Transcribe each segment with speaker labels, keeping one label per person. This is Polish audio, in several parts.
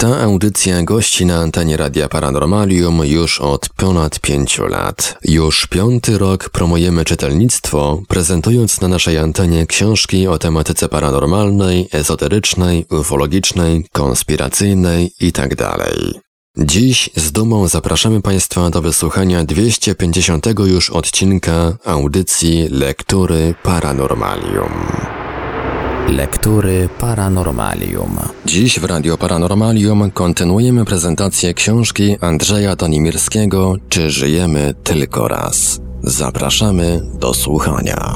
Speaker 1: Ta audycja gości na antenie Radia Paranormalium już od ponad pięciu lat. Już piąty rok promujemy czytelnictwo, prezentując na naszej antenie książki o tematyce paranormalnej, ezoterycznej, ufologicznej, konspiracyjnej itd. Tak Dziś z dumą zapraszamy Państwa do wysłuchania 250 już odcinka audycji Lektury Paranormalium.
Speaker 2: Lektury Paranormalium.
Speaker 1: Dziś w Radio Paranormalium kontynuujemy prezentację książki Andrzeja Donimirskiego Czy żyjemy tylko raz? Zapraszamy do słuchania.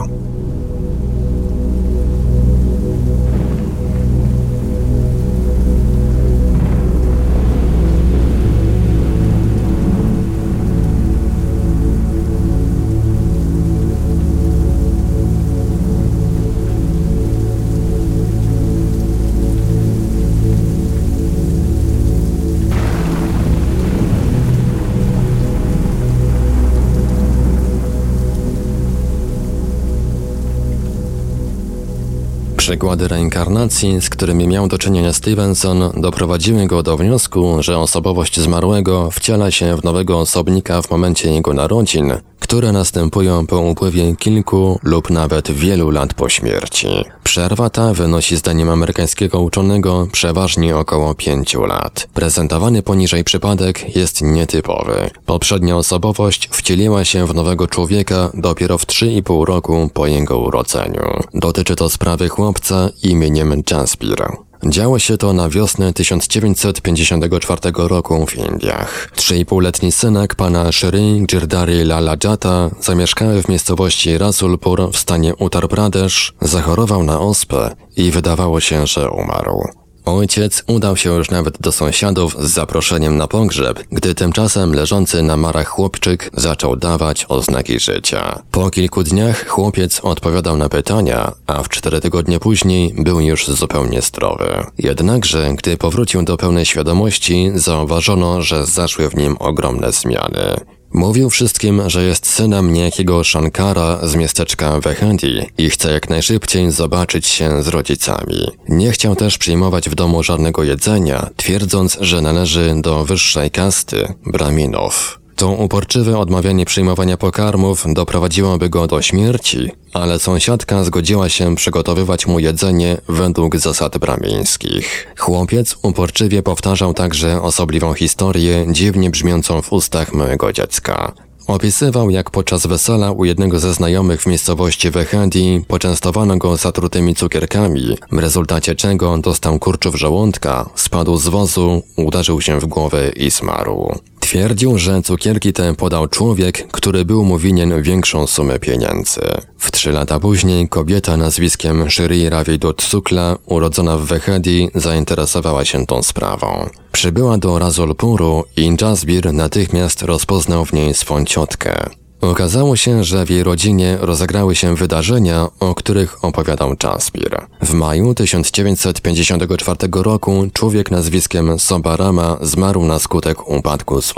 Speaker 1: Przykłady reinkarnacji, z którymi miał do czynienia Stevenson, doprowadziły go do wniosku, że osobowość zmarłego wciela się w nowego osobnika w momencie jego narodzin, które następują po upływie kilku lub nawet wielu lat po śmierci. Przerwa ta wynosi zdaniem amerykańskiego uczonego przeważnie około pięciu lat. Prezentowany poniżej przypadek jest nietypowy. Poprzednia osobowość wcieliła się w nowego człowieka dopiero w 3,5 roku po jego urodzeniu. Dotyczy to sprawy chłopca imieniem Jaspir. Działo się to na wiosnę 1954 roku w Indiach. Trzyipółletni synek pana Shri Girdari Lalajata, zamieszkały w miejscowości Rasulpur w stanie Uttar Pradesh, zachorował na ospę i wydawało się, że umarł. Ojciec udał się już nawet do sąsiadów z zaproszeniem na pogrzeb, gdy tymczasem leżący na marach chłopczyk zaczął dawać oznaki życia. Po kilku dniach chłopiec odpowiadał na pytania, a w cztery tygodnie później był już zupełnie zdrowy. Jednakże, gdy powrócił do pełnej świadomości, zauważono, że zaszły w nim ogromne zmiany. Mówił wszystkim, że jest synem niejakiego Shankara z miasteczka Vehendi i chce jak najszybciej zobaczyć się z rodzicami. Nie chciał też przyjmować w domu żadnego jedzenia, twierdząc, że należy do wyższej kasty, Braminów. To uporczywe odmawianie przyjmowania pokarmów doprowadziłoby go do śmierci, ale sąsiadka zgodziła się przygotowywać mu jedzenie według zasad bramińskich. Chłopiec uporczywie powtarzał także osobliwą historię, dziwnie brzmiącą w ustach małego dziecka. Opisywał, jak podczas wesela u jednego ze znajomych w miejscowości Wehedi poczęstowano go zatrutymi cukierkami, w rezultacie czego dostał kurczów żołądka, spadł z wozu, uderzył się w głowę i zmarł. Twierdził, że cukierki te podał człowiek, który był mu winien większą sumę pieniędzy. W trzy lata później kobieta nazwiskiem Shri Ravidut Sukla, urodzona w Wehedi, zainteresowała się tą sprawą. Przybyła do Razolpuru i Jasbir natychmiast rozpoznał w niej swą ciotkę. Okazało się, że w jej rodzinie rozegrały się wydarzenia, o których opowiadał Jasper. W maju 1954 roku człowiek nazwiskiem Sobarama zmarł na skutek upadku z.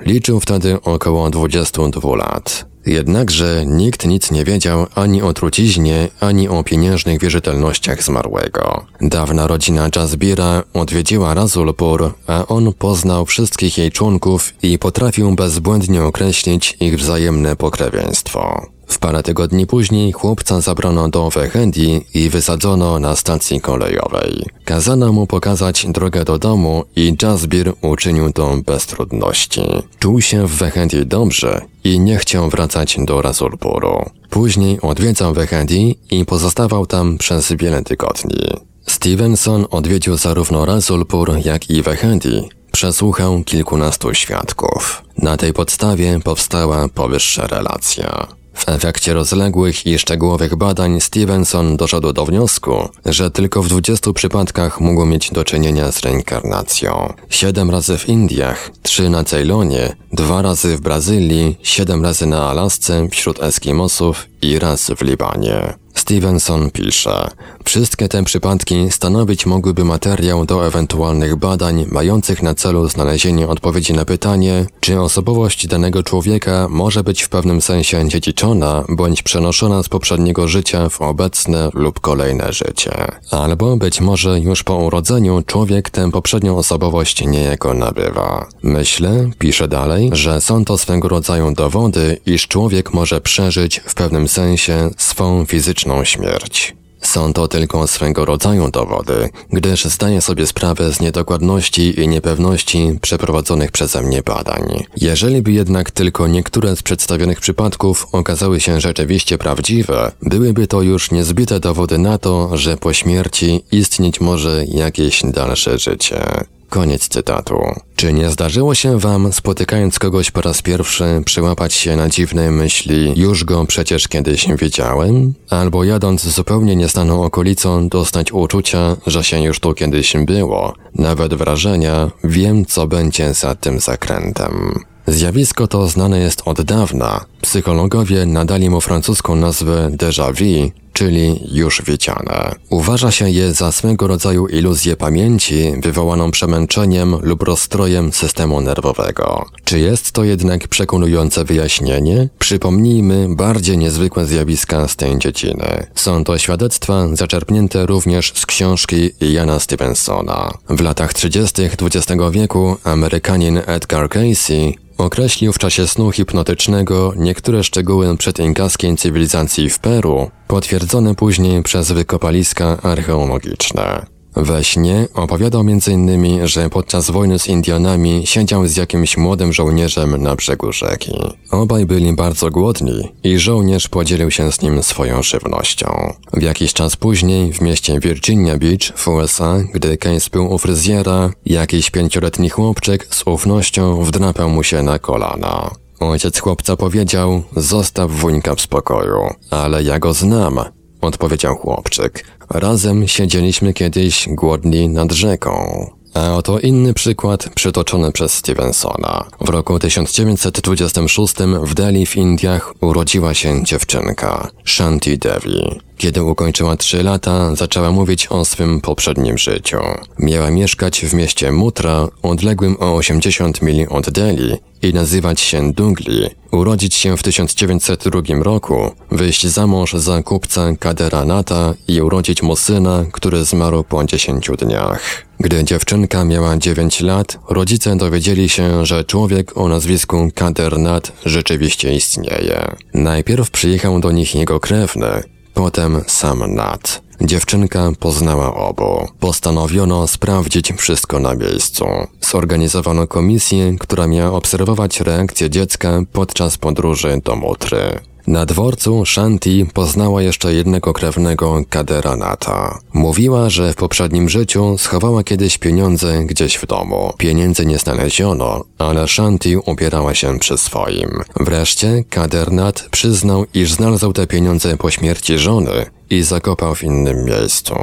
Speaker 1: Liczył wtedy około 22 lat. Jednakże nikt nic nie wiedział ani o truciźnie, ani o pieniężnych wierzytelnościach zmarłego. Dawna rodzina Jasbira odwiedziła Razulpur, a on poznał wszystkich jej członków i potrafił bezbłędnie określić ich wzajemne pokrewieństwo. W parę tygodni później chłopca zabrano do Wehendi i wysadzono na stacji kolejowej. Kazano mu pokazać drogę do domu i Jasbir uczynił to bez trudności. Czuł się w Wehendi dobrze i nie chciał wracać do Rasulpuru. Później odwiedzał Wehendi i pozostawał tam przez wiele tygodni. Stevenson odwiedził zarówno Rasulpur, jak i Wehendi. Przesłuchał kilkunastu świadków. Na tej podstawie powstała powyższa relacja. W efekcie rozległych i szczegółowych badań Stevenson doszedł do wniosku, że tylko w 20 przypadkach mógł mieć do czynienia z reinkarnacją. Siedem razy w Indiach, trzy na Ceylonie, dwa razy w Brazylii, siedem razy na Alasce wśród Eskimosów i raz w Libanie. Stevenson pisze: Wszystkie te przypadki stanowić mogłyby materiał do ewentualnych badań mających na celu znalezienie odpowiedzi na pytanie, czy osobowość danego człowieka może być w pewnym sensie dziedziczona bądź przenoszona z poprzedniego życia w obecne lub kolejne życie. Albo być może już po urodzeniu człowiek tę poprzednią osobowość niejako nabywa. Myślę, pisze dalej, że są to swego rodzaju dowody, iż człowiek może przeżyć w pewnym sensie swą fizyczną śmierć. Są to tylko swego rodzaju dowody, gdyż zdaję sobie sprawę z niedokładności i niepewności przeprowadzonych przeze mnie badań. Jeżeli by jednak tylko niektóre z przedstawionych przypadków okazały się rzeczywiście prawdziwe, byłyby to już niezbite dowody na to, że po śmierci istnieć może jakieś dalsze życie. Koniec cytatu. Czy nie zdarzyło się wam, spotykając kogoś po raz pierwszy, przyłapać się na dziwne myśli, już go przecież kiedyś widziałem? Albo jadąc zupełnie nieznaną okolicą, dostać uczucia, że się już tu kiedyś było, nawet wrażenia, wiem co będzie za tym zakrętem. Zjawisko to znane jest od dawna. Psychologowie nadali mu francuską nazwę déjà vu, czyli już widziane. Uważa się je za swego rodzaju iluzję pamięci wywołaną przemęczeniem lub rozstrojem systemu nerwowego. Czy jest to jednak przekonujące wyjaśnienie? Przypomnijmy bardziej niezwykłe zjawiska z tej dziedziny. Są to świadectwa zaczerpnięte również z książki Jana Stevensona. W latach 30. XX wieku Amerykanin Edgar Casey Określił w czasie snu hipnotycznego niektóre szczegóły przedinkaskiej cywilizacji w Peru, potwierdzone później przez wykopaliska archeologiczne. We śnie opowiadał m.in., że podczas wojny z Indianami siedział z jakimś młodym żołnierzem na brzegu rzeki. Obaj byli bardzo głodni i żołnierz podzielił się z nim swoją żywnością. W jakiś czas później w mieście Virginia Beach w USA, gdy Case był u fryzjera, jakiś pięcioletni chłopczyk z ufnością wdrapał mu się na kolana. Ojciec chłopca powiedział, zostaw wujka w spokoju, ale ja go znam, odpowiedział chłopczyk. Razem siedzieliśmy kiedyś głodni nad rzeką. A oto inny przykład przytoczony przez Stevensona. W roku 1926 w Delhi w Indiach urodziła się dziewczynka, Shanti Devi. Kiedy ukończyła 3 lata, zaczęła mówić o swym poprzednim życiu. Miała mieszkać w mieście Mutra, odległym o 80 mil od Delhi i nazywać się Dungli, urodzić się w 1902 roku, wyjść za mąż za kupca Kaderanata i urodzić mu syna, który zmarł po 10 dniach. Gdy dziewczynka miała 9 lat, rodzice dowiedzieli się, że człowiek o nazwisku Kadernat rzeczywiście istnieje. Najpierw przyjechał do nich jego krewny, Potem sam Nat. Dziewczynka poznała obu. Postanowiono sprawdzić wszystko na miejscu. Zorganizowano komisję, która miała obserwować reakcję dziecka podczas podróży do Mutry. Na dworcu Shanti poznała jeszcze jednego krewnego Kaderanata. Mówiła, że w poprzednim życiu schowała kiedyś pieniądze gdzieś w domu. Pieniędzy nie znaleziono, ale Shanti upierała się przy swoim. Wreszcie Kadernat przyznał, iż znalazł te pieniądze po śmierci żony i zakopał w innym miejscu.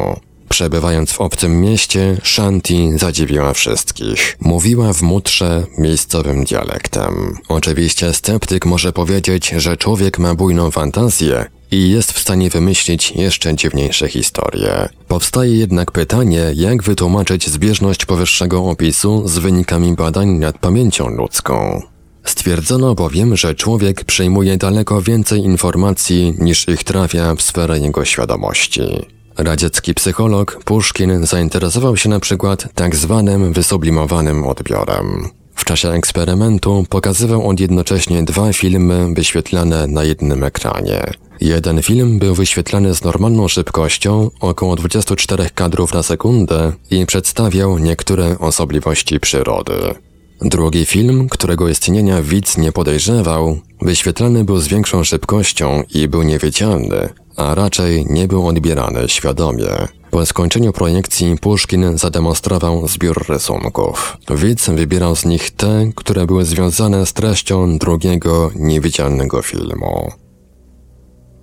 Speaker 1: Przebywając w obcym mieście, Shanti zadziwiła wszystkich. Mówiła w mutrze miejscowym dialektem. Oczywiście sceptyk może powiedzieć, że człowiek ma bujną fantazję i jest w stanie wymyślić jeszcze dziwniejsze historie. Powstaje jednak pytanie, jak wytłumaczyć zbieżność powyższego opisu z wynikami badań nad pamięcią ludzką. Stwierdzono bowiem, że człowiek przejmuje daleko więcej informacji niż ich trafia w sferę jego świadomości. Radziecki psycholog Puszkin zainteresował się na przykład tak zwanym wysublimowanym odbiorem. W czasie eksperymentu pokazywał on jednocześnie dwa filmy wyświetlane na jednym ekranie. Jeden film był wyświetlany z normalną szybkością, około 24 kadrów na sekundę i przedstawiał niektóre osobliwości przyrody. Drugi film, którego istnienia widz nie podejrzewał, wyświetlany był z większą szybkością i był niewidzialny, a raczej nie był odbierany świadomie. Po skończeniu projekcji Puszkin zademonstrował zbiór rysunków. Widz wybierał z nich te, które były związane z treścią drugiego niewidzialnego filmu.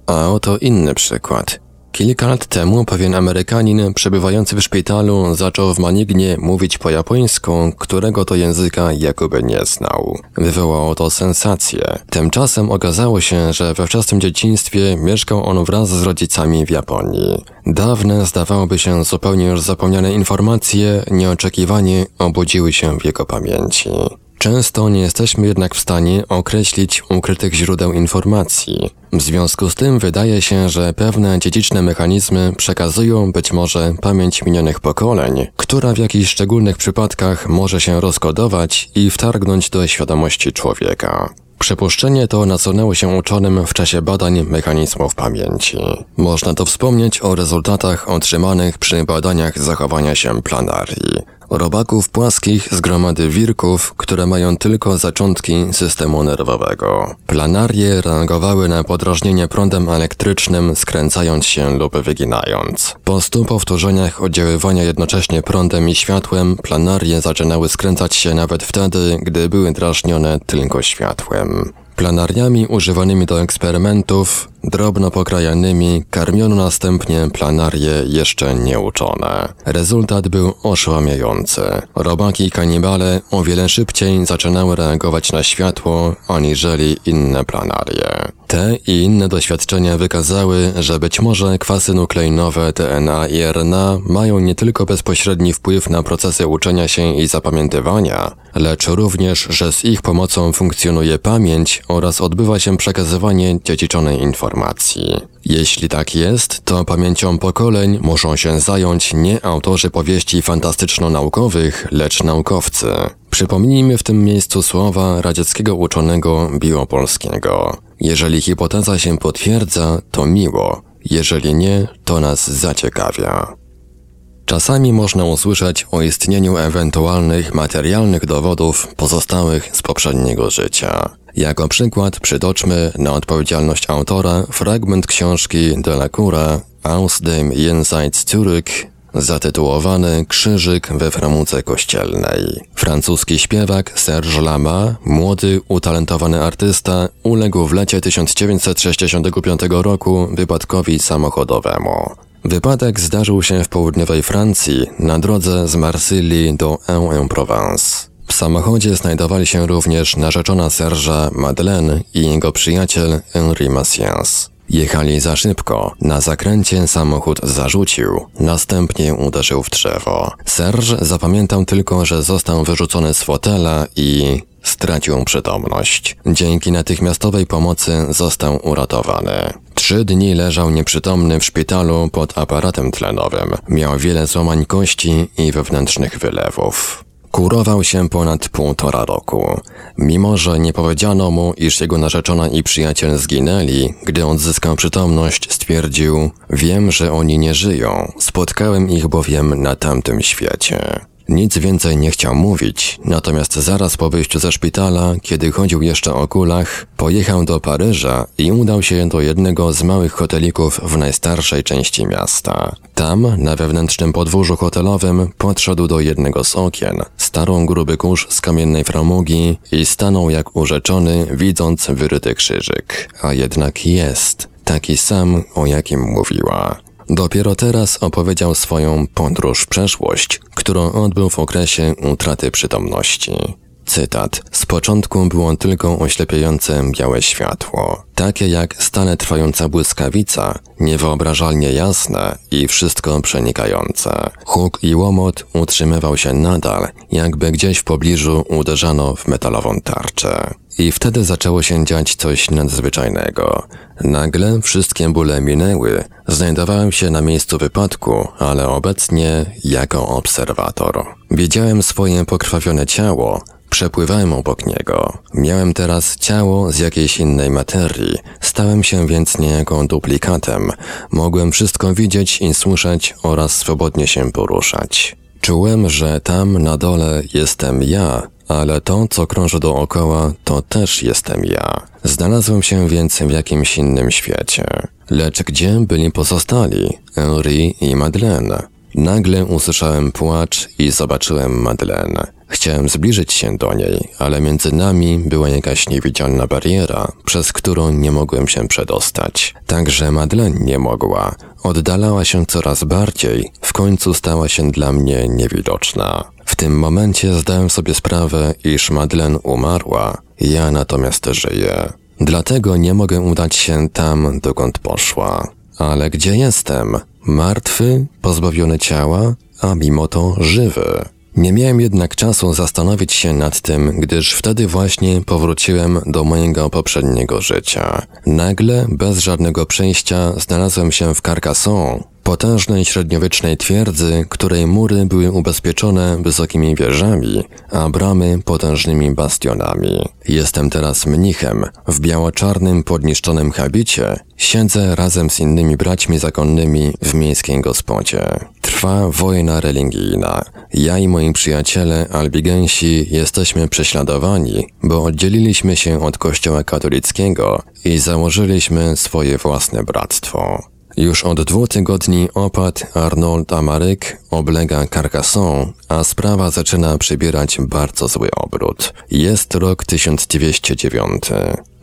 Speaker 1: A oto inny przykład. Kilka lat temu pewien Amerykanin przebywający w szpitalu zaczął w Manignie mówić po japońsku, którego to języka jakoby nie znał. Wywołało to sensację. Tymczasem okazało się, że we wczesnym dzieciństwie mieszkał on wraz z rodzicami w Japonii. Dawne, zdawałoby się zupełnie już zapomniane informacje nieoczekiwanie obudziły się w jego pamięci. Często nie jesteśmy jednak w stanie określić ukrytych źródeł informacji. W związku z tym wydaje się, że pewne dziedziczne mechanizmy przekazują być może pamięć minionych pokoleń, która w jakichś szczególnych przypadkach może się rozkodować i wtargnąć do świadomości człowieka. Przypuszczenie to nasunęło się uczonym w czasie badań mechanizmów pamięci. Można to wspomnieć o rezultatach otrzymanych przy badaniach zachowania się planarii. Robaków płaskich z gromady wirków, które mają tylko zaczątki systemu nerwowego. Planarie reagowały na podrażnienie prądem elektrycznym, skręcając się lub wyginając. Po stu powtórzeniach oddziaływania jednocześnie prądem i światłem, planarie zaczynały skręcać się nawet wtedy, gdy były drażnione tylko światłem. Planariami używanymi do eksperymentów, drobno pokrajanymi, karmiono następnie planarie jeszcze nieuczone. Rezultat był oszałamiający. Robaki kanibale o wiele szybciej zaczynały reagować na światło, aniżeli inne planarie. Te i inne doświadczenia wykazały, że być może kwasy nukleinowe DNA i RNA mają nie tylko bezpośredni wpływ na procesy uczenia się i zapamiętywania, lecz również, że z ich pomocą funkcjonuje pamięć oraz odbywa się przekazywanie dziedziczonej informacji. Jeśli tak jest, to pamięcią pokoleń muszą się zająć nie autorzy powieści fantastyczno-naukowych, lecz naukowcy. Przypomnijmy w tym miejscu słowa radzieckiego uczonego biopolskiego. Jeżeli hipoteza się potwierdza, to miło, jeżeli nie, to nas zaciekawia. Czasami można usłyszeć o istnieniu ewentualnych materialnych dowodów pozostałych z poprzedniego życia. Jako przykład przytoczmy na odpowiedzialność autora fragment książki Delacoura Aus dem Jenseits Zurück zatytułowany Krzyżyk we framuce kościelnej. Francuski śpiewak Serge Lama, młody, utalentowany artysta, uległ w lecie 1965 roku wypadkowi samochodowemu. Wypadek zdarzył się w południowej Francji na drodze z Marsylii do Aix-en-Provence. W samochodzie znajdowali się również narzeczona Serge'a Madeleine i jego przyjaciel Henri Massiens. Jechali za szybko. Na zakręcie samochód zarzucił, następnie uderzył w drzewo. Serge zapamiętał tylko, że został wyrzucony z fotela i stracił przytomność. Dzięki natychmiastowej pomocy został uratowany. Trzy dni leżał nieprzytomny w szpitalu pod aparatem tlenowym. Miał wiele złamań kości i wewnętrznych wylewów. Kurował się ponad półtora roku. Mimo, że nie powiedziano mu, iż jego narzeczona i przyjaciel zginęli, gdy odzyskał przytomność, stwierdził: Wiem, że oni nie żyją, spotkałem ich bowiem na tamtym świecie. Nic więcej nie chciał mówić, natomiast zaraz po wyjściu ze szpitala, kiedy chodził jeszcze o kulach, pojechał do Paryża i udał się do jednego z małych hotelików w najstarszej części miasta. Tam, na wewnętrznym podwórzu hotelowym, podszedł do jednego z okien, starą gruby kurz z kamiennej framugi i stanął jak urzeczony, widząc wyryty krzyżyk. A jednak jest, taki sam, o jakim mówiła. Dopiero teraz opowiedział swoją podróż w przeszłość, którą odbył w okresie utraty przytomności. Cytat. Z początku było tylko oślepiające białe światło, takie jak stale trwająca błyskawica, niewyobrażalnie jasne i wszystko przenikające. Huk i łomot utrzymywał się nadal, jakby gdzieś w pobliżu uderzano w metalową tarczę. I wtedy zaczęło się dziać coś nadzwyczajnego. Nagle wszystkie bóle minęły, znajdowałem się na miejscu wypadku, ale obecnie jako obserwator. Widziałem swoje pokrwawione ciało, Przepływałem obok niego. Miałem teraz ciało z jakiejś innej materii. Stałem się więc niejako duplikatem. Mogłem wszystko widzieć i słyszeć oraz swobodnie się poruszać. Czułem, że tam na dole jestem ja, ale to, co krąży dookoła, to też jestem ja. Znalazłem się więc w jakimś innym świecie. Lecz gdzie byli pozostali? Henri i Madeleine. Nagle usłyszałem płacz i zobaczyłem Madeleine. Chciałem zbliżyć się do niej, ale między nami była jakaś niewidzialna bariera, przez którą nie mogłem się przedostać. Także Madeleine nie mogła. oddalała się coraz bardziej, w końcu stała się dla mnie niewidoczna. W tym momencie zdałem sobie sprawę, iż Madeleine umarła, ja natomiast żyję. Dlatego nie mogę udać się tam, dokąd poszła. Ale gdzie jestem? Martwy, pozbawiony ciała, a mimo to żywy. Nie miałem jednak czasu zastanowić się nad tym, gdyż wtedy właśnie powróciłem do mojego poprzedniego życia. Nagle, bez żadnego przejścia, znalazłem się w Carcassonne, potężnej średniowiecznej twierdzy, której mury były ubezpieczone wysokimi wieżami, a bramy potężnymi bastionami. Jestem teraz mnichem, w biało-czarnym podniszczonym habicie, siedzę razem z innymi braćmi zakonnymi w miejskiej gospodzie. Trwa wojna religijna. Ja i moi przyjaciele albigensi jesteśmy prześladowani, bo oddzieliliśmy się od kościoła katolickiego i założyliśmy swoje własne bractwo. Już od dwóch tygodni opat Arnold Amaryk oblega Carcassonne, a sprawa zaczyna przybierać bardzo zły obrót. Jest rok 1209.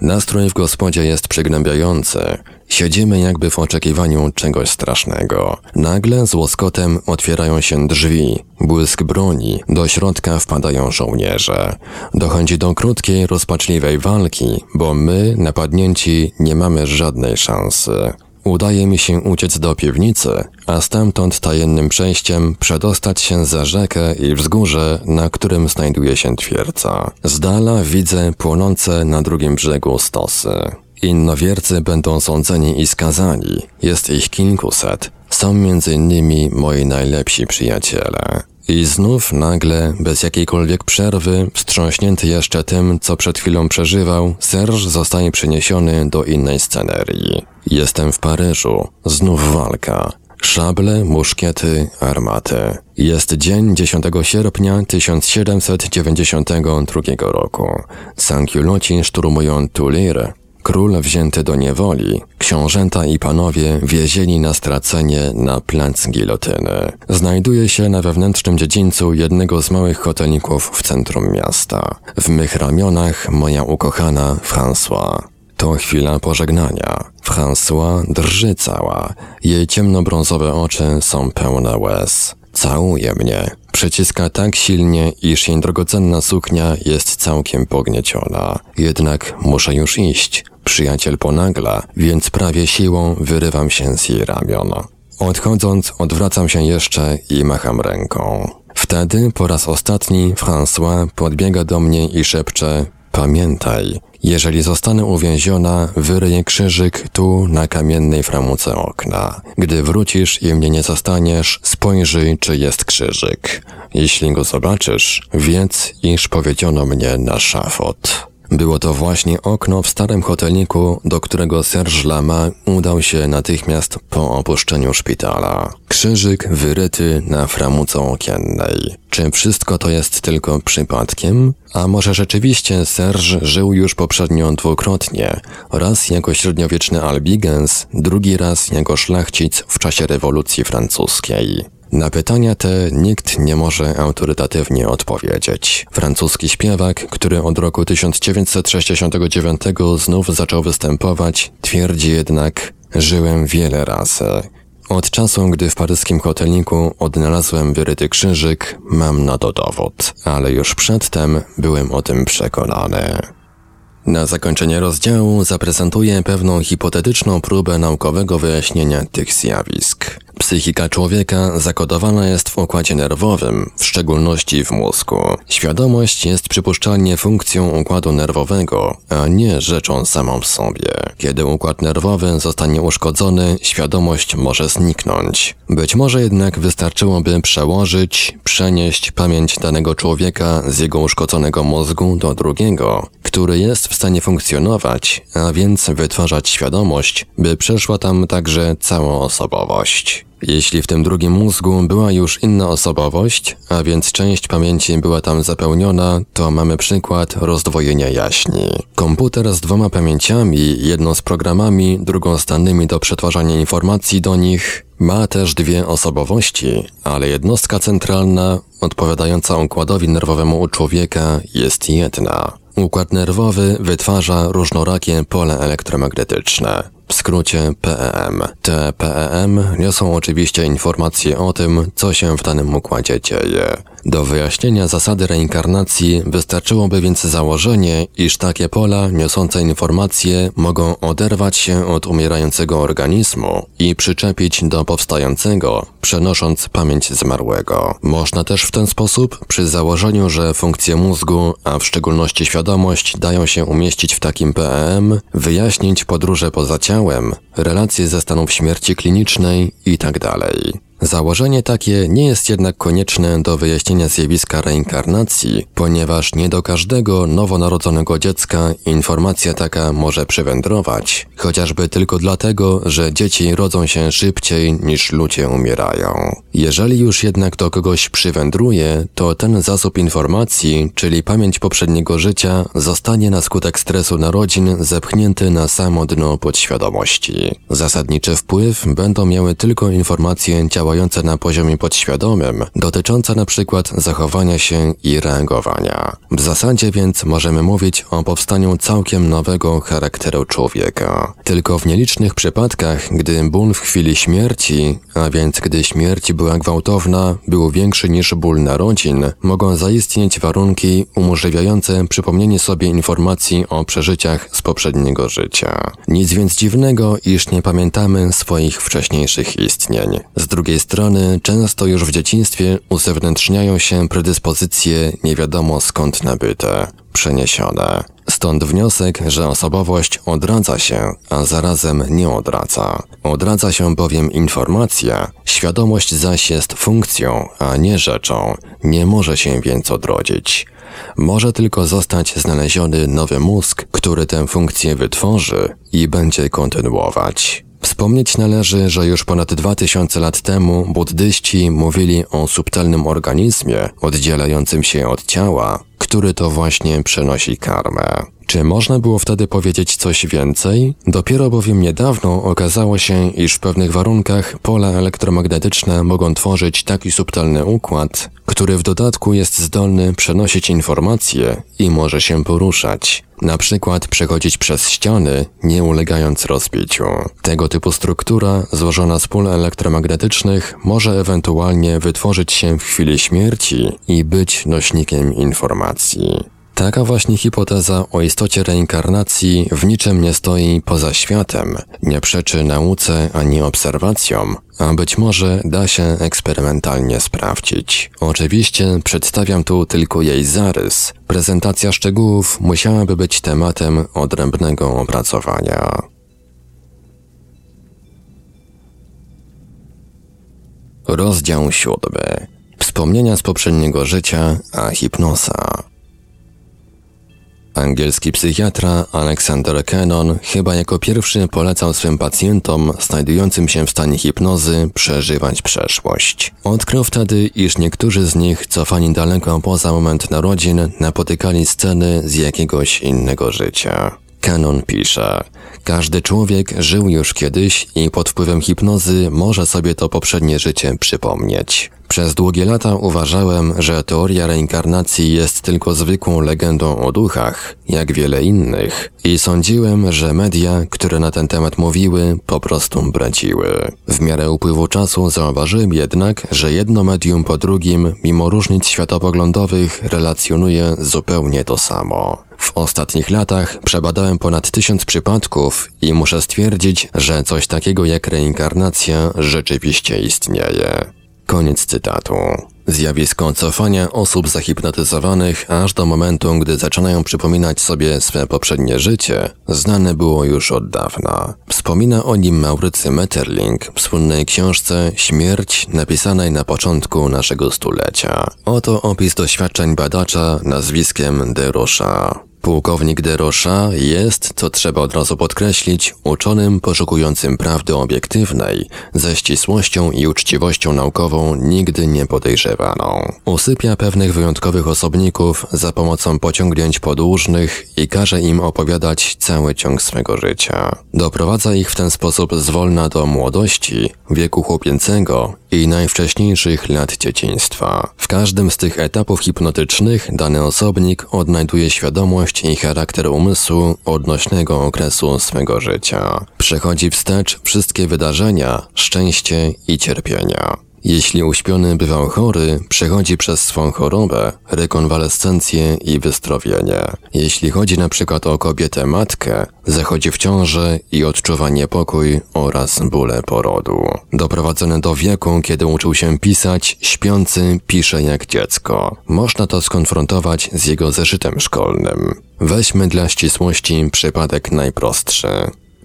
Speaker 1: Nastrój w gospodzie jest przygnębiający. Siedzimy jakby w oczekiwaniu czegoś strasznego. Nagle z łoskotem otwierają się drzwi, błysk broni, do środka wpadają żołnierze. Dochodzi do krótkiej, rozpaczliwej walki, bo my, napadnięci, nie mamy żadnej szansy. Udaje mi się uciec do piwnicy, a stamtąd tajemnym przejściem przedostać się za rzekę i wzgórze, na którym znajduje się twierdza. Z dala widzę płonące na drugim brzegu stosy. Innowiercy będą sądzeni i skazani. Jest ich kilkuset. Są między innymi moi najlepsi przyjaciele. I znów nagle, bez jakiejkolwiek przerwy, wstrząśnięty jeszcze tym, co przed chwilą przeżywał, Serge zostaje przeniesiony do innej scenerii. Jestem w Paryżu, znów walka. Szable, muszkiety, armaty. Jest dzień 10 sierpnia 1792 roku. Sankiuloci szturmują Tulir, Król wzięty do niewoli, książęta i panowie wiezieni na stracenie na plac gilotyny. Znajduje się na wewnętrznym dziedzińcu jednego z małych hotelików w centrum miasta. W mych ramionach moja ukochana François. To chwila pożegnania. François drży cała. Jej ciemnobrązowe oczy są pełne łez. Całuje mnie. Przyciska tak silnie, iż jej drogocenna suknia jest całkiem pognieciona. Jednak muszę już iść. Przyjaciel ponagla, więc prawie siłą wyrywam się z jej ramion. Odchodząc, odwracam się jeszcze i macham ręką. Wtedy po raz ostatni François podbiega do mnie i szepcze Pamiętaj, jeżeli zostanę uwięziona, wyryję krzyżyk tu na kamiennej framuce okna. Gdy wrócisz i mnie nie zastaniesz, spojrzyj, czy jest krzyżyk. Jeśli go zobaczysz, wiedz, iż powiedziono mnie na szafot. Było to właśnie okno w starym hoteliku, do którego Serge Lama udał się natychmiast po opuszczeniu szpitala. Krzyżyk wyryty na framuce okiennej. Czy wszystko to jest tylko przypadkiem? A może rzeczywiście Serge żył już poprzednio dwukrotnie, raz jako średniowieczny albigens, drugi raz jako szlachcic w czasie rewolucji francuskiej. Na pytania te nikt nie może autorytatywnie odpowiedzieć. Francuski śpiewak, który od roku 1969 znów zaczął występować, twierdzi jednak, żyłem wiele razy. Od czasu, gdy w paryskim hoteliku odnalazłem wyryty krzyżyk, mam na to dowód, ale już przedtem byłem o tym przekonany. Na zakończenie rozdziału zaprezentuję pewną hipotetyczną próbę naukowego wyjaśnienia tych zjawisk. Psychika człowieka zakodowana jest w układzie nerwowym, w szczególności w mózgu. Świadomość jest przypuszczalnie funkcją układu nerwowego, a nie rzeczą samą w sobie. Kiedy układ nerwowy zostanie uszkodzony, świadomość może zniknąć. Być może jednak wystarczyłoby przełożyć, przenieść pamięć danego człowieka z jego uszkodzonego mózgu do drugiego, który jest w stanie funkcjonować, a więc wytwarzać świadomość, by przeszła tam także cała osobowość. Jeśli w tym drugim mózgu była już inna osobowość, a więc część pamięci była tam zapełniona, to mamy przykład rozdwojenia jaźni. Komputer z dwoma pamięciami, jedną z programami, drugą z danymi do przetwarzania informacji do nich, ma też dwie osobowości, ale jednostka centralna, odpowiadająca układowi nerwowemu u człowieka, jest jedna. Układ nerwowy wytwarza różnorakie pole elektromagnetyczne. W skrócie PEM. Te PEM niosą oczywiście informacje o tym, co się w danym układzie dzieje. Do wyjaśnienia zasady reinkarnacji wystarczyłoby więc założenie, iż takie pola niosące informacje mogą oderwać się od umierającego organizmu i przyczepić do powstającego, przenosząc pamięć zmarłego. Można też w ten sposób, przy założeniu, że funkcje mózgu, a w szczególności świadomość, dają się umieścić w takim PEM, wyjaśnić podróże poza ciałem, relacje ze stanów śmierci klinicznej itd. Założenie takie nie jest jednak konieczne do wyjaśnienia zjawiska reinkarnacji, ponieważ nie do każdego nowonarodzonego dziecka informacja taka może przywędrować, chociażby tylko dlatego, że dzieci rodzą się szybciej niż ludzie umierają. Jeżeli już jednak do kogoś przywędruje, to ten zasób informacji, czyli pamięć poprzedniego życia, zostanie na skutek stresu narodzin zepchnięty na samo dno podświadomości. Zasadniczy wpływ będą miały tylko informacje działające na poziomie podświadomym, dotyczące na przykład zachowania się i reagowania. W zasadzie więc możemy mówić o powstaniu całkiem nowego charakteru człowieka. Tylko w nielicznych przypadkach, gdy ból w chwili śmierci, a więc gdy śmierć była gwałtowna, był większy niż ból narodzin, mogą zaistnieć warunki umożliwiające przypomnienie sobie informacji o przeżyciach z poprzedniego życia. Nic więc dziwnego, iż nie pamiętamy swoich wcześniejszych istnień. Z drugiej strony często już w dzieciństwie uzewnętrzniają się predyspozycje nie wiadomo skąd nabyte, przeniesione. Stąd wniosek, że osobowość odradza się, a zarazem nie odradza. Odradza się bowiem informacja, świadomość zaś jest funkcją, a nie rzeczą, nie może się więc odrodzić. Może tylko zostać znaleziony nowy mózg, który tę funkcję wytworzy i będzie kontynuować. Wspomnieć należy, że już ponad 2000 lat temu buddyści mówili o subtelnym organizmie oddzielającym się od ciała, który to właśnie przenosi karmę. Czy można było wtedy powiedzieć coś więcej? Dopiero bowiem niedawno okazało się, iż w pewnych warunkach pola elektromagnetyczne mogą tworzyć taki subtelny układ, który w dodatku jest zdolny przenosić informacje i może się poruszać. Na przykład przechodzić przez ściany, nie ulegając rozbiciu. Tego typu struktura, złożona z pól elektromagnetycznych, może ewentualnie wytworzyć się w chwili śmierci i być nośnikiem informacji. Taka właśnie hipoteza o istocie reinkarnacji w niczym nie stoi poza światem, nie przeczy nauce ani obserwacjom, a być może da się eksperymentalnie sprawdzić. Oczywiście przedstawiam tu tylko jej zarys. Prezentacja szczegółów musiałaby być tematem odrębnego opracowania. Rozdział siódmy. Wspomnienia z poprzedniego życia, a hipnoza. Angielski psychiatra Alexander Cannon chyba jako pierwszy polecał swym pacjentom znajdującym się w stanie hipnozy przeżywać przeszłość. Odkrył wtedy, iż niektórzy z nich cofani daleko poza moment narodzin napotykali sceny z jakiegoś innego życia. Canon pisze, każdy człowiek żył już kiedyś i pod wpływem hipnozy może sobie to poprzednie życie przypomnieć. Przez długie lata uważałem, że teoria reinkarnacji jest tylko zwykłą legendą o duchach, jak wiele innych, i sądziłem, że media, które na ten temat mówiły, po prostu braciły. W miarę upływu czasu zauważyłem jednak, że jedno medium po drugim, mimo różnic światopoglądowych, relacjonuje zupełnie to samo. W ostatnich latach przebadałem ponad tysiąc przypadków i muszę stwierdzić, że coś takiego jak reinkarnacja rzeczywiście istnieje. Koniec cytatu. Zjawisko cofania osób zahipnotyzowanych aż do momentu, gdy zaczynają przypominać sobie swe poprzednie życie, znane było już od dawna. Wspomina o nim Maurycy Metterling w słynnej książce Śmierć napisanej na początku naszego stulecia. Oto opis doświadczeń badacza nazwiskiem de. Pułkownik de Rocha jest, co trzeba od razu podkreślić, uczonym poszukującym prawdy obiektywnej, ze ścisłością i uczciwością naukową nigdy nie podejrzewaną. Usypia pewnych wyjątkowych osobników za pomocą pociągnięć podłużnych i każe im opowiadać cały ciąg swego życia. Doprowadza ich w ten sposób zwolna do młodości, wieku chłopięcego i najwcześniejszych lat dzieciństwa. W każdym z tych etapów hipnotycznych dany osobnik odnajduje świadomość i charakter umysłu odnośnego okresu swego życia. Przechodzi wstecz wszystkie wydarzenia, szczęście i cierpienia. Jeśli uśpiony bywał chory, przechodzi przez swą chorobę, rekonwalescencję i wyzdrowienie. Jeśli chodzi na przykład o kobietę matkę, zachodzi w ciążę i odczuwa niepokój oraz bóle porodu. Doprowadzony do wieku, kiedy uczył się pisać, śpiący pisze jak dziecko. Można to skonfrontować z jego zeszytem szkolnym. Weźmy dla ścisłości przypadek najprostszy.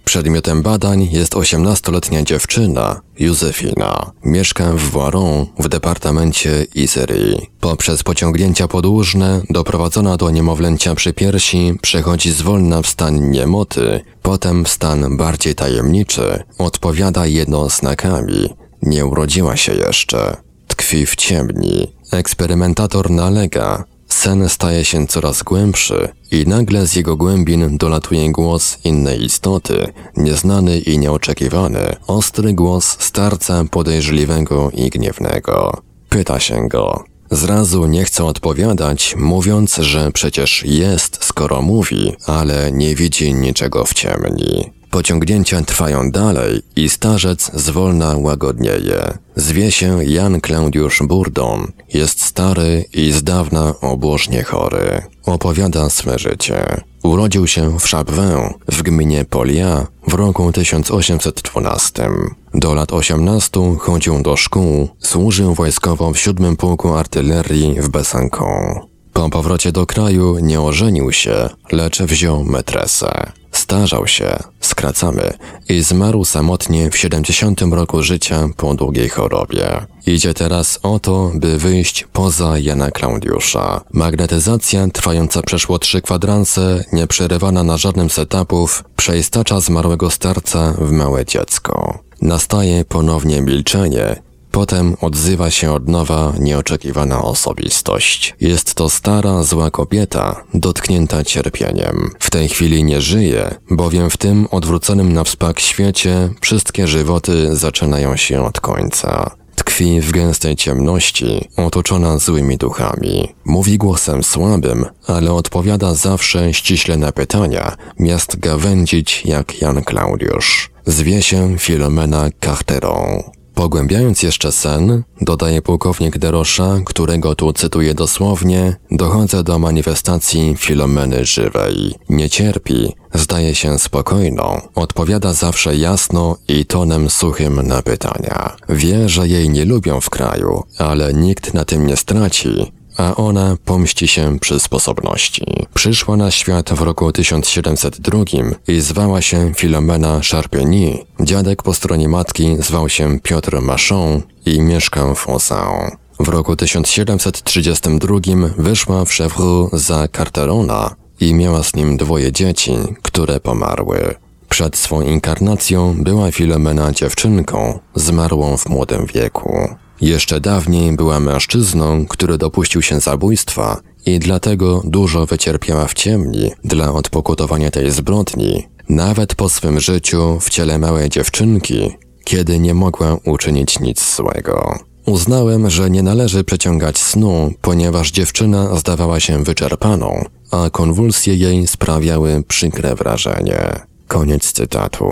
Speaker 1: Przedmiotem badań jest 18-letnia dziewczyna, Józefina. Mieszka w Voiron w departamencie Isery. Poprzez pociągnięcia podłużne, doprowadzona do niemowlęcia przy piersi, przechodzi zwolna w stan niemoty, potem w stan bardziej tajemniczy, odpowiada jednoznakami. Nie urodziła się jeszcze. Tkwi w ciemni. Eksperymentator nalega, Sen staje się coraz głębszy i nagle z jego głębin dolatuje głos innej istoty, nieznany i nieoczekiwany, ostry głos starca podejrzliwego i gniewnego. Pyta się go. Zrazu nie chce odpowiadać, mówiąc, że przecież jest, skoro mówi, ale nie widzi niczego w ciemni. Pociągnięcia trwają dalej i starzec zwolna łagodnieje. Zwie się Jan Klaudiusz Burdon. Jest stary i z dawna obłożnie chory. Opowiada swe życie. Urodził się w Chapvin w gminie Polia w roku 1812. Do lat 18 chodził do szkół, służył wojskowo w siódmym pułku artylerii w Besançon. Po powrocie do kraju nie ożenił się, lecz wziął metresę. Starzał się, skracamy, i zmarł samotnie w 70 roku życia po długiej chorobie. Idzie teraz o to, by wyjść poza Jana Klaudiusza. Magnetyzacja trwająca przeszło trzy kwadranse, nieprzerywana na żadnym z etapów, przeistacza zmarłego starca w małe dziecko. Nastaje ponownie milczenie, Potem odzywa się od nowa nieoczekiwana osobistość. Jest to stara, zła kobieta, dotknięta cierpieniem. W tej chwili nie żyje, bowiem w tym odwróconym na wspak świecie wszystkie żywoty zaczynają się od końca. Tkwi w gęstej ciemności, otoczona złymi duchami. Mówi głosem słabym, ale odpowiada zawsze ściśle na pytania, miast gawędzić jak Jan Klaudiusz. Zwie się Filomena Carterą. Pogłębiając jeszcze sen, dodaje pułkownik Derosza, którego tu cytuję dosłownie, dochodzę do manifestacji Filomeny żywej. Nie cierpi, zdaje się spokojną, odpowiada zawsze jasno i tonem suchym na pytania. Wie, że jej nie lubią w kraju, ale nikt na tym nie straci, a ona pomści się przy sposobności. Przyszła na świat w roku 1702 i zwała się Filomena Charpeny. Dziadek po stronie matki zwał się Piotr Machon i mieszkał w Ossan. W roku 1732 wyszła w Chevroux za Carterona i miała z nim dwoje dzieci, które pomarły. Przed swą inkarnacją była Filomena dziewczynką, zmarłą w młodym wieku. Jeszcze dawniej była mężczyzną, który dopuścił się zabójstwa i dlatego dużo wycierpiała w ciemni dla odpokutowania tej zbrodni, nawet po swym życiu w ciele małej dziewczynki, kiedy nie mogła uczynić nic złego. Uznałem, że nie należy przeciągać snu, ponieważ dziewczyna zdawała się wyczerpaną, a konwulsje jej sprawiały przykre wrażenie. Koniec cytatu.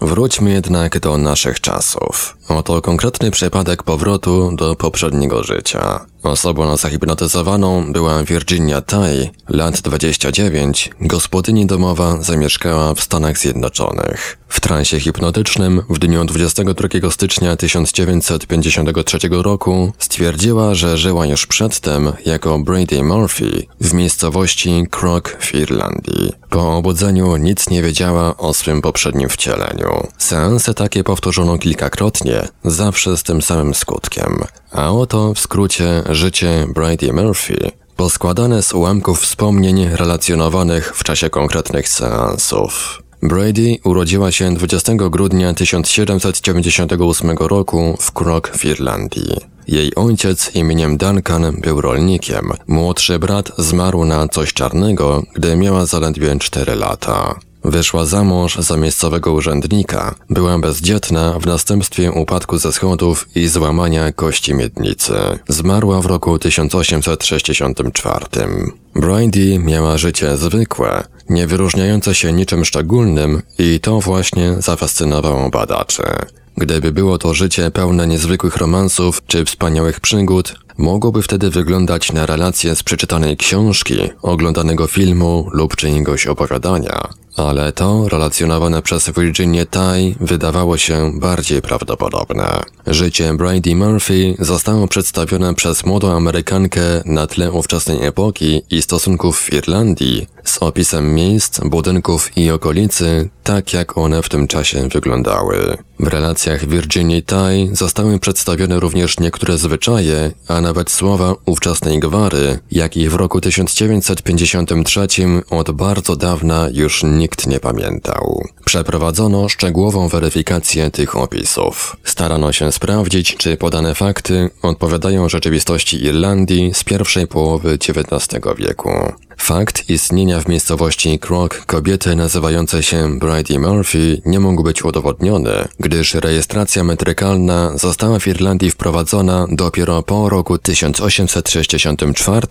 Speaker 1: Wróćmy jednak do naszych czasów. Oto konkretny przypadek powrotu do poprzedniego życia. Osobą zahipnotyzowaną była Virginia Tai, lat 29, gospodyni domowa zamieszkała w Stanach Zjednoczonych. W transie hipnotycznym w dniu 22 stycznia 1953 roku stwierdziła, że żyła już przedtem jako Brady Murphy w miejscowości Croc w Irlandii. Po obudzeniu nic nie wiedziała o swym poprzednim wcieleniu. Seanse takie powtórzono kilkakrotnie, zawsze z tym samym skutkiem. A oto w skrócie życie Brady Murphy, poskładane z ułamków wspomnień relacjonowanych w czasie konkretnych seansów. Brady urodziła się 20 grudnia 1798 roku w Croc w Irlandii. Jej ojciec imieniem Duncan był rolnikiem. Młodszy brat zmarł na coś czarnego, gdy miała zaledwie 4 lata. Wyszła za mąż za miejscowego urzędnika, była bezdzietna w następstwie upadku ze schodów i złamania kości miednicy. Zmarła w roku 1864. Brindy miała życie zwykłe, nie wyróżniające się niczym szczególnym i to właśnie zafascynowało badaczy. Gdyby było to życie pełne niezwykłych romansów czy wspaniałych przygód, mogłoby wtedy wyglądać na relacje z przeczytanej książki, oglądanego filmu lub czyjegoś opowiadania. Ale to, relacjonowane przez Virginię Tai, wydawało się bardziej prawdopodobne. Życie Brady Murphy zostało przedstawione przez młodą Amerykankę na tle ówczesnej epoki i stosunków w Irlandii, z opisem miejsc, budynków i okolicy, tak jak one w tym czasie wyglądały. W relacjach Virginii Tai zostały przedstawione również niektóre zwyczaje, a nawet słowa ówczesnej gwary, jakich w roku 1953 od bardzo dawna już nikt nie pamiętał. Przeprowadzono szczegółową weryfikację tych opisów. Starano się sprawdzić, czy podane fakty odpowiadają rzeczywistości Irlandii z pierwszej połowy XIX wieku. Fakt istnienia w miejscowości Krok kobiety nazywającej się Brady Murphy nie mógł być udowodniony, gdyż rejestracja metrykalna została w Irlandii wprowadzona dopiero po roku 1864.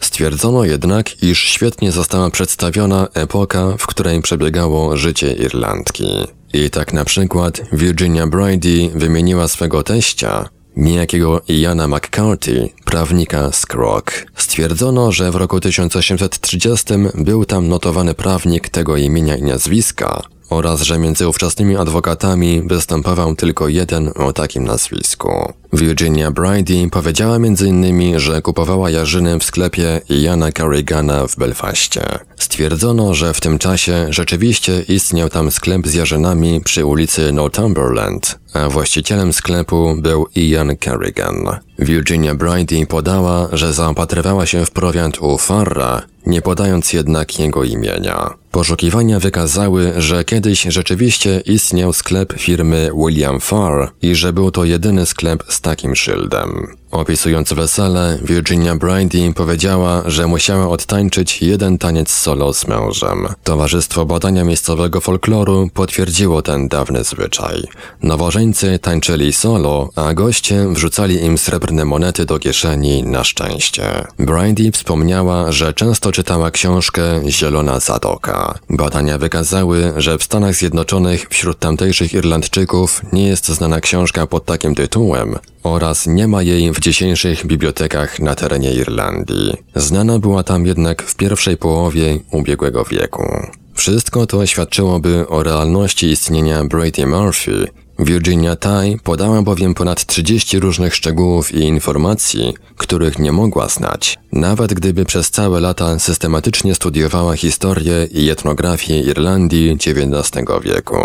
Speaker 1: Stwierdzono jednak, iż świetnie została przedstawiona epoka, w której przebiegało życie Irlandki. I tak na przykład Virginia Brady wymieniła swego teścia, niejakiego Iana McCarthy, prawnika z Krok. Stwierdzono, że w roku 1830 był tam notowany prawnik tego imienia i nazwiska oraz że między ówczesnymi adwokatami występował tylko jeden o takim nazwisku. Virginia Brady powiedziała m.in., że kupowała jarzyny w sklepie Jana Carrigana w Belfaście. Stwierdzono, że w tym czasie rzeczywiście istniał tam sklep z jarzynami przy ulicy Northumberland, a właścicielem sklepu był Ian Carrigan. Virginia Brady podała, że zaopatrywała się w prowiant u Farra, nie podając jednak jego imienia. Poszukiwania wykazały, że kiedyś rzeczywiście istniał sklep firmy William Farr i że był to jedyny sklep z takim szyldem. Opisując wesele, Virginia Brady powiedziała, że musiała odtańczyć jeden taniec solo z mężem. Towarzystwo Badania Miejscowego Folkloru potwierdziło ten dawny zwyczaj. Nowożeńcy tańczyli solo, a goście wrzucali im srebrne monety do kieszeni na szczęście. Brady wspomniała, że często czytała książkę Zielona Zatoka. Badania wykazały, że w Stanach Zjednoczonych wśród tamtejszych Irlandczyków nie jest znana książka pod takim tytułem oraz nie ma jej w dzisiejszych bibliotekach na terenie Irlandii. Znana była tam jednak w pierwszej połowie ubiegłego wieku. Wszystko to świadczyłoby o realności istnienia Brady Murphy. Virginia Tai podała bowiem ponad 30 różnych szczegółów i informacji, których nie mogła znać, nawet gdyby przez całe lata systematycznie studiowała historię i etnografię Irlandii XIX wieku.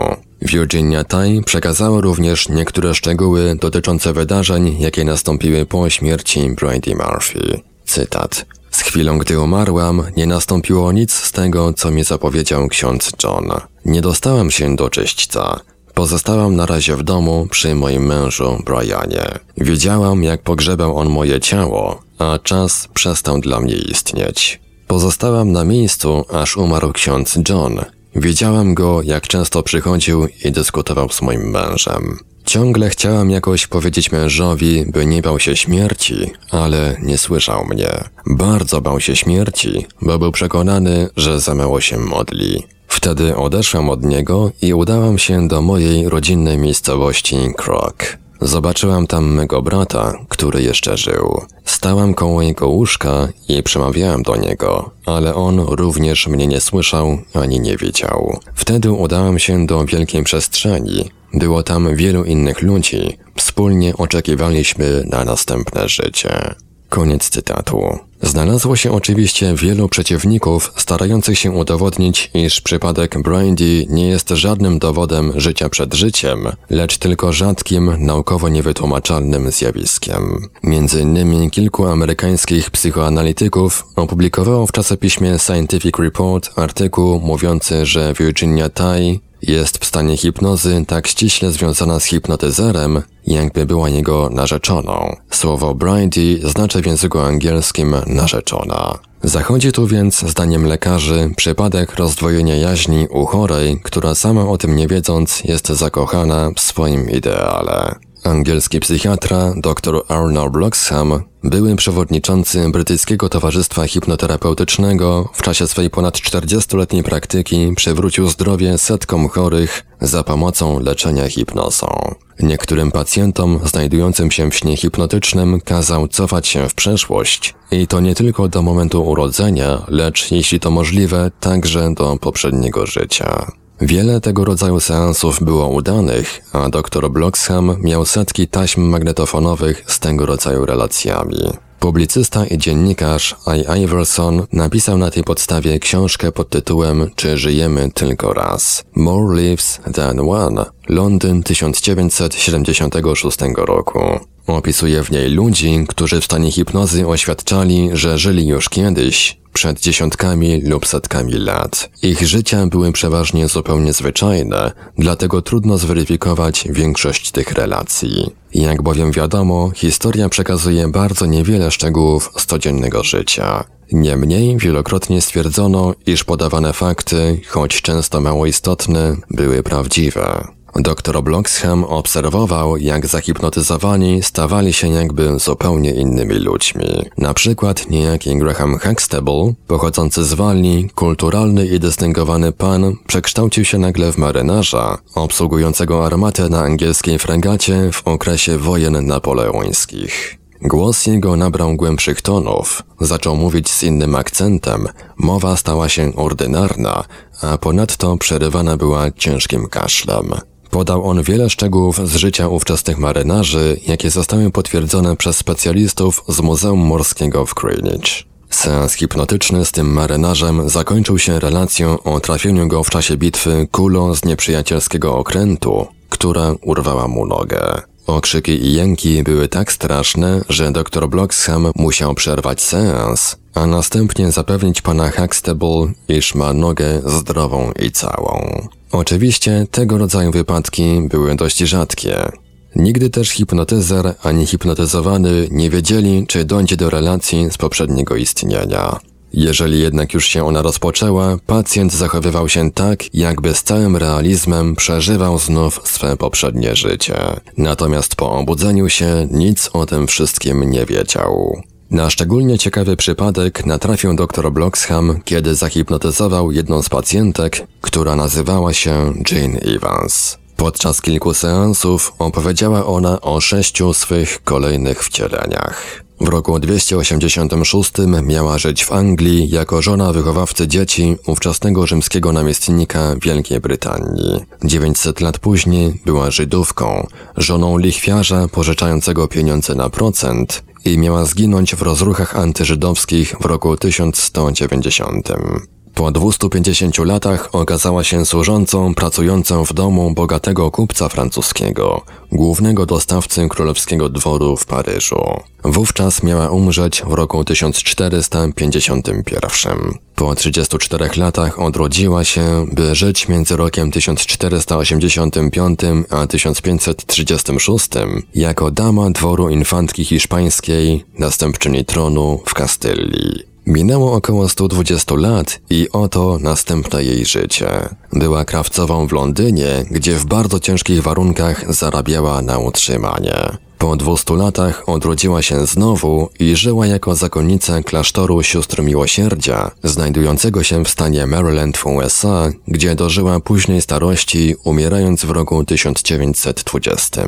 Speaker 1: Virginia Tai przekazała również niektóre szczegóły dotyczące wydarzeń, jakie nastąpiły po śmierci Brady Murphy. Cytat. Z chwilą, gdy umarłam, nie nastąpiło nic z tego, co mi zapowiedział ksiądz John. Nie dostałam się do czyśćca. Pozostałam na razie w domu przy moim mężu Brianie. Wiedziałam, jak pogrzebał on moje ciało, a czas przestał dla mnie istnieć. Pozostałam na miejscu, aż umarł ksiądz John. Widziałam go, jak często przychodził i dyskutował z moim mężem. Ciągle chciałam jakoś powiedzieć mężowi, by nie bał się śmierci, ale nie słyszał mnie. Bardzo bał się śmierci, bo był przekonany, że za mało się modli. Wtedy odeszłam od niego i udałam się do mojej rodzinnej miejscowości Krok. Zobaczyłam tam mego brata, który jeszcze żył. Stałam koło jego łóżka i przemawiałam do niego, ale on również mnie nie słyszał ani nie widział. Wtedy udałam się do wielkiej przestrzeni. Było tam wielu innych ludzi. Wspólnie oczekiwaliśmy na następne życie. Koniec cytatu. Znalazło się oczywiście wielu przeciwników starających się udowodnić, iż przypadek Brandy nie jest żadnym dowodem życia przed życiem, lecz tylko rzadkim, naukowo niewytłumaczalnym zjawiskiem. Między innymi kilku amerykańskich psychoanalityków opublikowało w czasopiśmie Scientific Report artykuł mówiący, że Virginia Tai jest w stanie hipnozy tak ściśle związana z hipnotyzerem, jakby była jego narzeczoną. Słowo Bridie znaczy w języku angielskim narzeczona. Zachodzi tu więc, zdaniem lekarzy, przypadek rozdwojenia jaźni u chorej, która sama o tym nie wiedząc jest zakochana w swoim ideale. Angielski psychiatra dr Arnold Bloxham, były przewodniczący brytyjskiego Towarzystwa Hipnoterapeutycznego, w czasie swej ponad 40-letniej praktyki przywrócił zdrowie setkom chorych za pomocą leczenia hipnozą. Niektórym pacjentom znajdującym się w śnie hipnotycznym kazał cofać się w przeszłość i to nie tylko do momentu urodzenia, lecz jeśli to możliwe, także do poprzedniego życia. Wiele tego rodzaju seansów było udanych, a dr Bloxham miał setki taśm magnetofonowych z tego rodzaju relacjami. Publicysta i dziennikarz I. Iverson napisał na tej podstawie książkę pod tytułem Czy żyjemy tylko raz? More Lives Than One, Londyn 1976 roku. Opisuje w niej ludzi, którzy w stanie hipnozy oświadczali, że żyli już kiedyś, przed dziesiątkami lub setkami lat. Ich życia były przeważnie zupełnie zwyczajne, dlatego trudno zweryfikować większość tych relacji. Jak bowiem wiadomo, historia przekazuje bardzo niewiele szczegółów z codziennego życia. Niemniej wielokrotnie stwierdzono, iż podawane fakty, choć często mało istotne, były prawdziwe. Dr Bloxham obserwował, jak zahipnotyzowani stawali się jakby zupełnie innymi ludźmi. Na przykład niejaki Graham Huxtable, pochodzący z Walii, kulturalny i dystyngowany pan, przekształcił się nagle w marynarza, obsługującego armatę na angielskiej fregacie w okresie wojen napoleońskich. Głos jego nabrał głębszych tonów, zaczął mówić z innym akcentem, mowa stała się ordynarna, a ponadto przerywana była ciężkim kaszlem. Podał on wiele szczegółów z życia ówczesnych marynarzy, jakie zostały potwierdzone przez specjalistów z Muzeum Morskiego w Greenwich. Seans hipnotyczny z tym marynarzem zakończył się relacją o trafieniu go w czasie bitwy kulą z nieprzyjacielskiego okrętu, która urwała mu nogę. Okrzyki i jęki były tak straszne, że dr Bloxham musiał przerwać seans, a następnie zapewnić pana Huxtable, iż ma nogę zdrową i całą. Oczywiście tego rodzaju wypadki były dość rzadkie. Nigdy też hipnotyzer ani hipnotyzowany nie wiedzieli, czy dojdzie do relacji z poprzedniego istnienia. Jeżeli jednak już się ona rozpoczęła, pacjent zachowywał się tak, jakby z całym realizmem przeżywał znów swe poprzednie życie. Natomiast po obudzeniu się nic o tym wszystkim nie wiedział. Na szczególnie ciekawy przypadek natrafił dr Bloxham, kiedy zahipnotyzował jedną z pacjentek, która nazywała się Jane Evans. Podczas kilku seansów opowiedziała ona o sześciu swych kolejnych wcieleniach. W roku 286 miała żyć w Anglii jako żona wychowawcy dzieci ówczesnego rzymskiego namiestnika Wielkiej Brytanii. 900 lat później była Żydówką, żoną lichwiarza pożyczającego pieniądze na procent i miała zginąć w rozruchach antyżydowskich w roku 1190. Po 250 latach okazała się służącą pracującą w domu bogatego kupca francuskiego, głównego dostawcy królewskiego dworu w Paryżu. Wówczas miała umrzeć w roku 1451. Po 34 latach odrodziła się, by żyć między rokiem 1485 a 1536 jako dama dworu infantki hiszpańskiej, następczyni tronu w Kastylii. Minęło około 120 lat i oto następne jej życie. Była krawcową w Londynie, gdzie w bardzo ciężkich warunkach zarabiała na utrzymanie. Po 200 latach odrodziła się znowu i żyła jako zakonnica klasztoru sióstr miłosierdzia, znajdującego się w stanie Maryland w USA, gdzie dożyła późnej starości, umierając w roku 1920.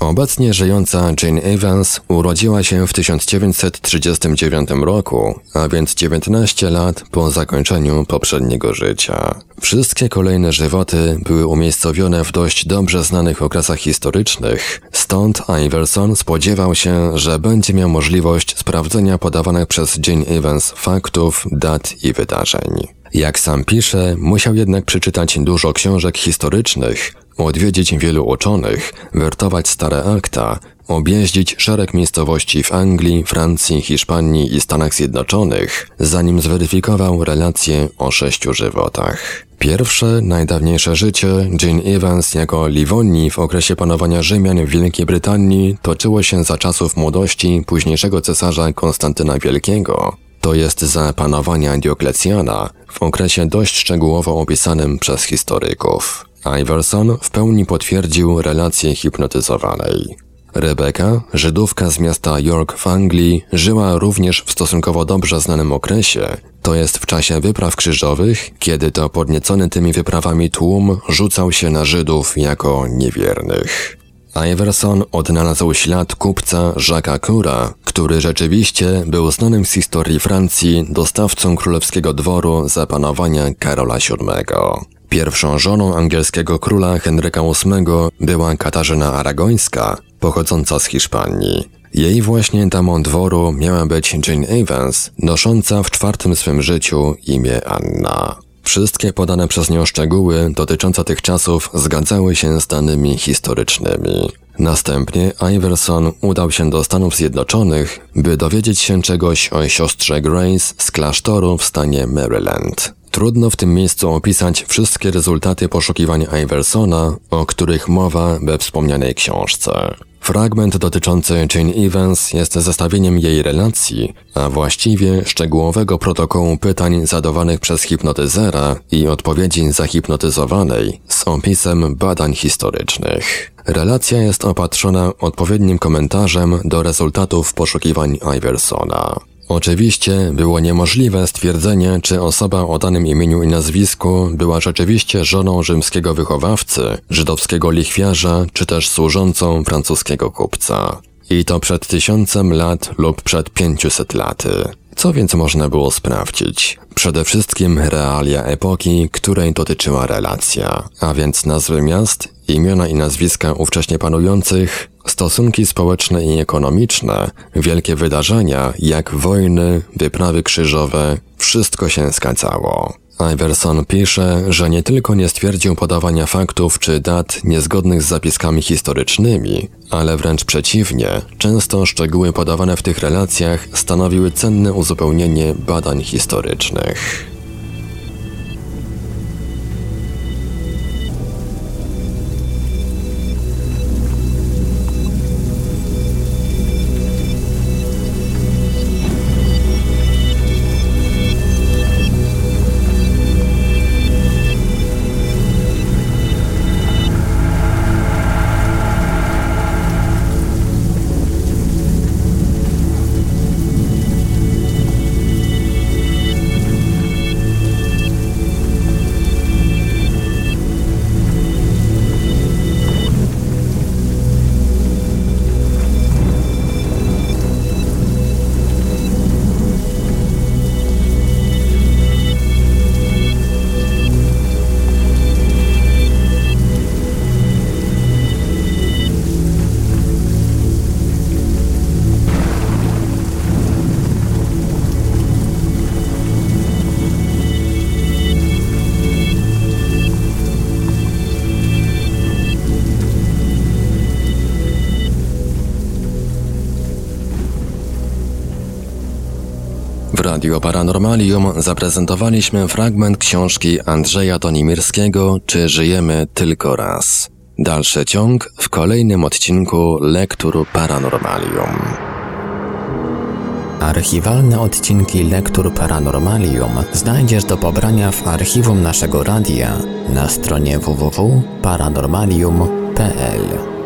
Speaker 1: Obecnie żyjąca Jane Evans urodziła się w 1939 roku, a więc 19 lat po zakończeniu poprzedniego życia. Wszystkie kolejne żywoty były umiejscowione w dość dobrze znanych okresach historycznych, stąd Iverson spodziewał się, że będzie miał możliwość sprawdzenia podawanych przez Jane Evans faktów, dat i wydarzeń. Jak sam pisze, musiał jednak przeczytać dużo książek historycznych, odwiedzić wielu uczonych, wertować stare akta, objeździć szereg miejscowości w Anglii, Francji, Hiszpanii i Stanach Zjednoczonych, zanim zweryfikował relacje o sześciu żywotach. Pierwsze, najdawniejsze życie Jane Evans jako Livonii w okresie panowania Rzymian w Wielkiej Brytanii toczyło się za czasów młodości późniejszego cesarza Konstantyna Wielkiego, to jest za panowania Dioklecjana w okresie dość szczegółowo opisanym przez historyków. Iverson w pełni potwierdził relację hipnotyzowanej. Rebeka, Żydówka z miasta York w Anglii, żyła również w stosunkowo dobrze znanym okresie, to jest w czasie wypraw krzyżowych, kiedy to podniecony tymi wyprawami tłum rzucał się na Żydów jako niewiernych. Iverson odnalazł ślad kupca Jacques'a Cura, który rzeczywiście był znanym z historii Francji dostawcą królewskiego dworu za panowania Karola VII. Pierwszą żoną angielskiego króla Henryka VIII była Katarzyna Aragońska, pochodząca z Hiszpanii. Jej właśnie damą dworu miała być Jane Evans, nosząca w czwartym swym życiu imię Anna. Wszystkie podane przez nią szczegóły dotyczące tych czasów zgadzały się z danymi historycznymi. Następnie Iverson udał się do Stanów Zjednoczonych, by dowiedzieć się czegoś o siostrze Grace z klasztoru w stanie Maryland. Trudno w tym miejscu opisać wszystkie rezultaty poszukiwań Iversona, o których mowa we wspomnianej książce. Fragment dotyczący Jane Evans jest zestawieniem jej relacji, a właściwie szczegółowego protokołu pytań zadawanych przez hipnotyzera i odpowiedzi zahipnotyzowanej z opisem badań historycznych. Relacja jest opatrzona odpowiednim komentarzem do rezultatów poszukiwań Iversona. Oczywiście było niemożliwe stwierdzenie, czy osoba o danym imieniu i nazwisku była rzeczywiście żoną rzymskiego wychowawcy, żydowskiego lichwiarza, czy też służącą francuskiego kupca. I to przed tysiącem lat lub przed pięciuset laty. Co więc można było sprawdzić? Przede wszystkim realia epoki, której dotyczyła relacja, a więc nazwy miast, imiona i nazwiska ówcześnie panujących, stosunki społeczne i ekonomiczne, wielkie wydarzenia jak wojny, wyprawy krzyżowe, wszystko się zgadzało. Iverson pisze, że nie tylko nie stwierdził podawania faktów czy dat niezgodnych z zapiskami historycznymi, ale wręcz przeciwnie, często szczegóły podawane w tych relacjach stanowiły cenne uzupełnienie badań historycznych. Radio Paranormalium zaprezentowaliśmy fragment książki Andrzeja Tonimirskiego Czy żyjemy tylko raz? Dalszy ciąg w kolejnym odcinku Lektur Paranormalium. Archiwalne odcinki Lektur Paranormalium znajdziesz do pobrania w archiwum naszego radia na stronie www.paranormalium.pl.